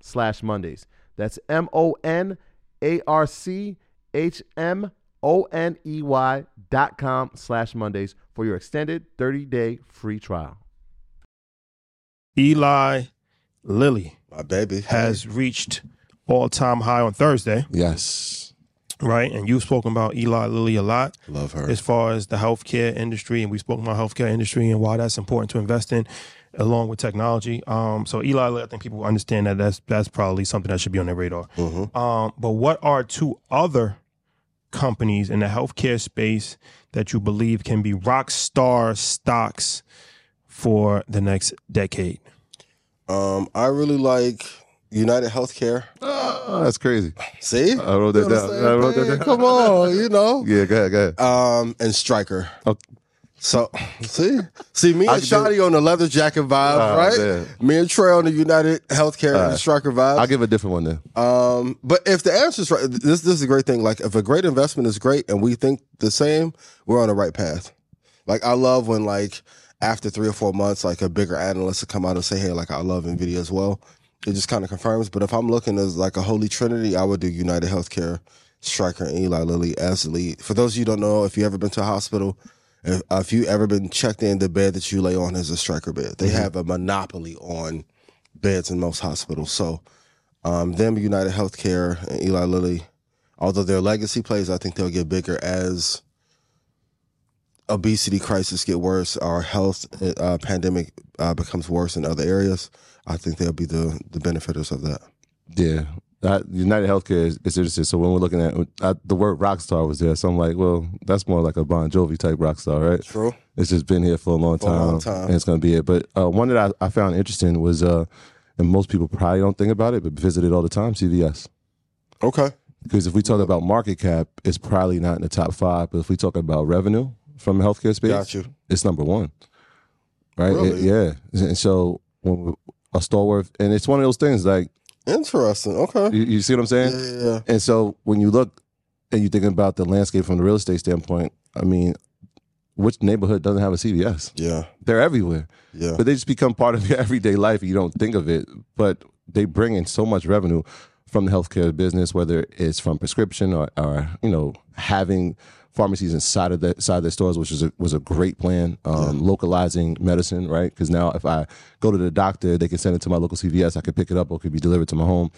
slash Mondays. That's M O N A R C H M O N E Y dot com slash Mondays for your extended 30 day free trial. Eli Lilly My baby. has reached all time high on Thursday, Yes. right? And you've spoken about Eli Lilly a lot Love her. as far as the healthcare industry, and we've spoken about healthcare industry and why that's important to invest in, along with technology. Um, so Eli I think people understand that that's that's probably something that should be on their radar. Mhm. Um, but what are two other companies in the healthcare space that you believe can be rock star stocks for the next decade? Um, I really like United Healthcare. Oh, that's crazy. See? I wrote that down. what I'm wrote that down. Come on, you know. Yeah, go ahead, go ahead. Um, and Stryker. Okay. So see, see me I and do- Shotty on the leather jacket vibe, Oh, right? man. Me and Trey on the United Healthcare right. Stryker vibe. I'll give a different one then. Um, but if the answer is right, this this is a great thing. Like if a great investment is great and we think the same, we're on the right path. Like I love when like after three or four months, like a bigger analyst will come out and say, "Hey, like I love Nvidia as well." It just kind of confirms. But if I'm looking as like a holy trinity, I would do United Healthcare, Stryker, and Eli Lilly as the lead. For those of you who don't know, if you ever been to a hospital, if, if you ever been checked in, the bed that you lay on is a Stryker bed. They have a monopoly on beds in most hospitals. So um, them, United Healthcare, and Eli Lilly, although they're legacy plays, I think they'll get bigger as obesity crisis get worse, our health uh, pandemic uh, becomes worse in other areas. I think they'll be the the benefiters of that. Yeah. United Healthcare is, is interesting. So when we're looking at I, the word rock star was there, so I'm like, well, that's more like a Bon Jovi type rock star, right? True. It's just been here for a long For a time, long time. and it's going to be it. But uh, one that I, I found interesting was, uh, and most people probably don't think about it, but visit it all the time. CVS, Okay. because if we talk about market cap, it's probably not in the top five. But if we talk about revenue from the healthcare space, Got you. it's number one, right? It- yeah, and so when we, a stalwart, and it's one of those things like Interesting. Okay. you, you see what I'm saying. Yeah, yeah, yeah. And so when you look and you thinking about the landscape from the real estate standpoint, I mean, which neighborhood doesn't have a CVS? Yeah. They're everywhere, Yeah. but they just become part of your everyday life. You don't think of it, but they bring in so much revenue from the healthcare business, whether it's from prescription or, or you know having pharmacies inside of the side of their stores, which was a, was a great plan. Um, Localizing medicine, right? Because now if I go to the doctor, they can send it to my local CVS. I can pick it up, or it could be delivered to my home.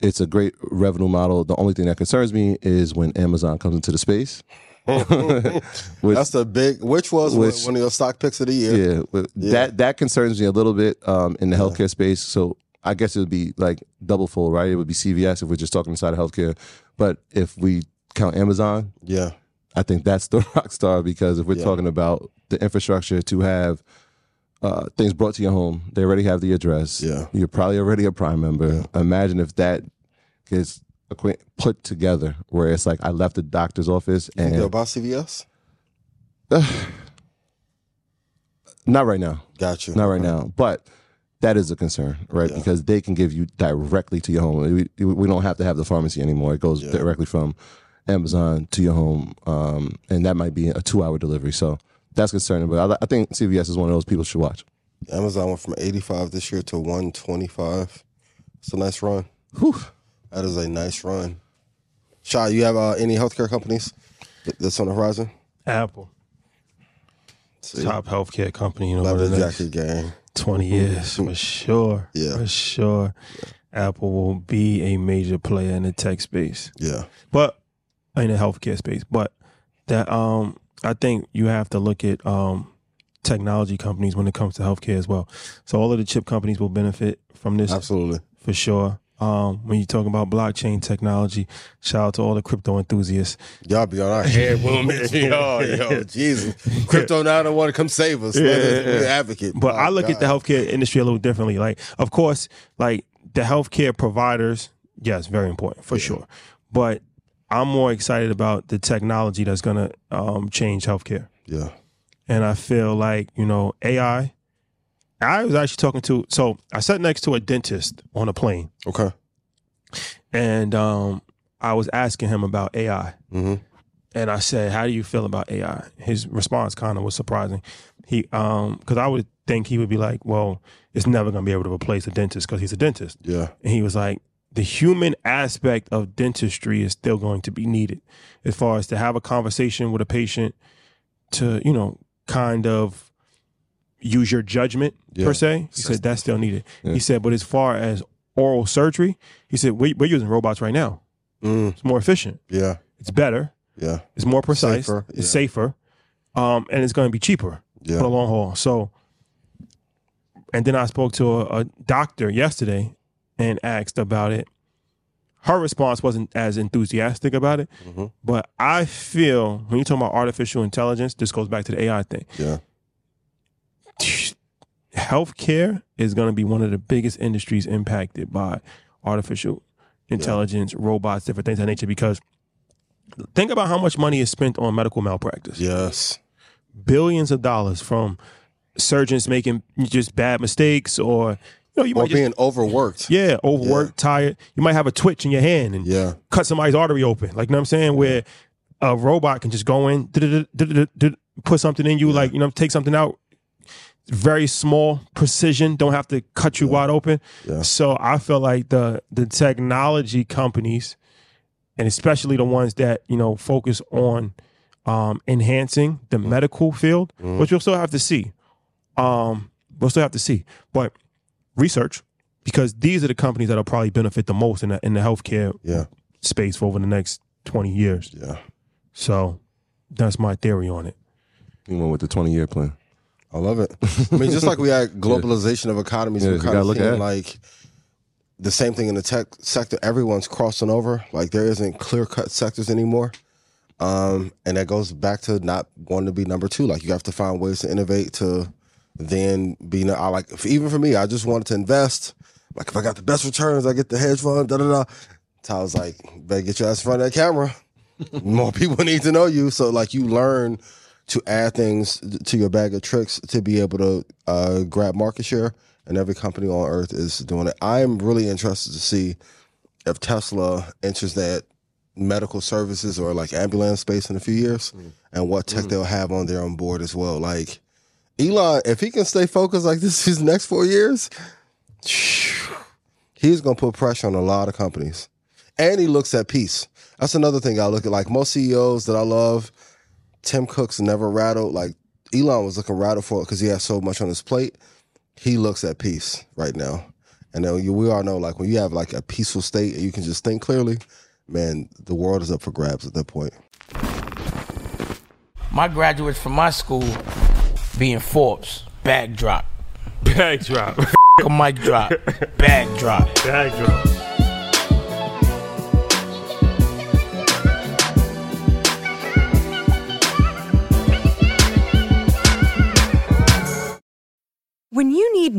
It's a great revenue model. The only thing that concerns me is when Amazon comes into the space. Which- That's the big. Which was Which- one of your stock picks of the year. yeah, but that that concerns me a little bit um, in the healthcare space. So I guess it would be like double full, right? It would be CVS if we're just talking inside of healthcare. But if we count Amazon, Yeah. I think that's the rock star because if we're Yeah. talking about the infrastructure to have uh, things brought to your home, they already have the address. Yeah. You're probably already a Prime member. Imagine if that gets put together where it's like I left the doctor's office Think they're about CVS? not right now. Got you. Not right now, but that is a concern, right? Because they can give you directly to your home. We, we don't have to have the pharmacy anymore. It goes directly from Amazon to your home, um, and that might be a two-hour delivery. So that's concerning. But I, I think CVS is one of those people should watch. Amazon went from 85 this year to 125. It's a nice run. Whew. That is a nice run. Shy, you have uh, any healthcare companies that's on the horizon? Apple, See, top healthcare company, you know, love over the the next jacket game. 20 years for sure. Yeah. For sure. Apple will be a major player in the tech space, Yeah. but in the healthcare space. But that um I think you have to look at um technology companies when it comes to healthcare as well. So all of the chip companies will benefit from this Absolutely. for sure. Um, when you talk about blockchain technology, shout out to all the crypto enthusiasts. Y'all be on our head movement. yo, yo, Jesus. Crypto now don't want to come save us. We're advocate. But My I look at the healthcare industry a little differently. Like, of course, like the healthcare providers, yes, very important for sure. But I'm more excited about the technology that's gonna um, change healthcare. Yeah. And I feel like you know AI. I was actually talking to so I sat next to a dentist on a plane, Okay. and um, I was asking him about AI. Mm-hmm. and I said, "How do you feel about AI?" His response kind of was surprising. He, um, because I would think he would be like, "Well, it's never going to be able to replace a dentist because he's a dentist," Yeah. and he was like, "The human aspect of dentistry is still going to be needed, as far as to have a conversation with a patient, to you know, kind of use your judgment Yeah. per se." He said that's still needed. Yeah. He said, "But as far as oral surgery, he said we, we're using robots right now. Mm. It's more efficient. Yeah. It's better." Yeah. It's more precise. Safer, It's yeah. safer, um, and it's going to be cheaper for the long haul. So, and then I spoke to a, a doctor yesterday and asked about it. Her response wasn't as enthusiastic about it, Mhm. but I feel when you talk about artificial intelligence, this goes back to the AI thing. Yeah. Healthcare is going to be one of the biggest industries impacted by artificial intelligence, robots, different things of that nature. Because think about how much money is spent on medical malpractice. Yes. billions of dollars from surgeons making just bad mistakes or you know you Or might just, being overworked. yeah overworked tired you might have a twitch in your hand and Yeah. cut somebody's artery open like you know what i'm saying where a robot can just go in put something in you like you know take something out very small precision don't have to cut you wide open Yeah. so i feel like the the technology companies and especially the ones that you know focus on um, enhancing the medical field, which we'll still have to see. Um, we'll still have to see, but research because these are the companies that'll probably benefit the most in the in the healthcare Yeah. space for over the next twenty years. Yeah. So that's my theory on it. You went with the 20 year plan. I love it. I mean, just like we had globalization of economies, Yeah, we're kind of look at like the same thing in the tech sector. Everyone's crossing over. Like there isn't clear cut sectors anymore. Um, and that goes back to not wanting to be number two. Like you have to find ways to innovate to then be. I like if- even for me, I just wanted to invest. Like if I got the best returns, I get the hedge fund. Da da da. So I was like, better get your ass in front of that camera. More people need to know you. So like you learn to add things to your bag of tricks to be able to uh, grab market share. And every company on earth is doing it. I'm really interested to see if Tesla enters that medical services or like ambulance space in a few years and what tech they'll have on there on board as well. Like Elon, if he can stay focused like this these next four years, he's gonna put pressure on a lot of companies. And he looks at peace. That's another thing I look at. Like most CEOs that I love, Tim Cook's never rattled. Like Elon was looking rattled for it because he has so much on his plate. He looks at peace right now. And then you, we all know, like when you have like a peaceful state and you can just think clearly, man, the world is up for grabs at that point. My graduates from my school being Forbes, bag drop, Bag drop. a mic drop, bag drop. Bag drop.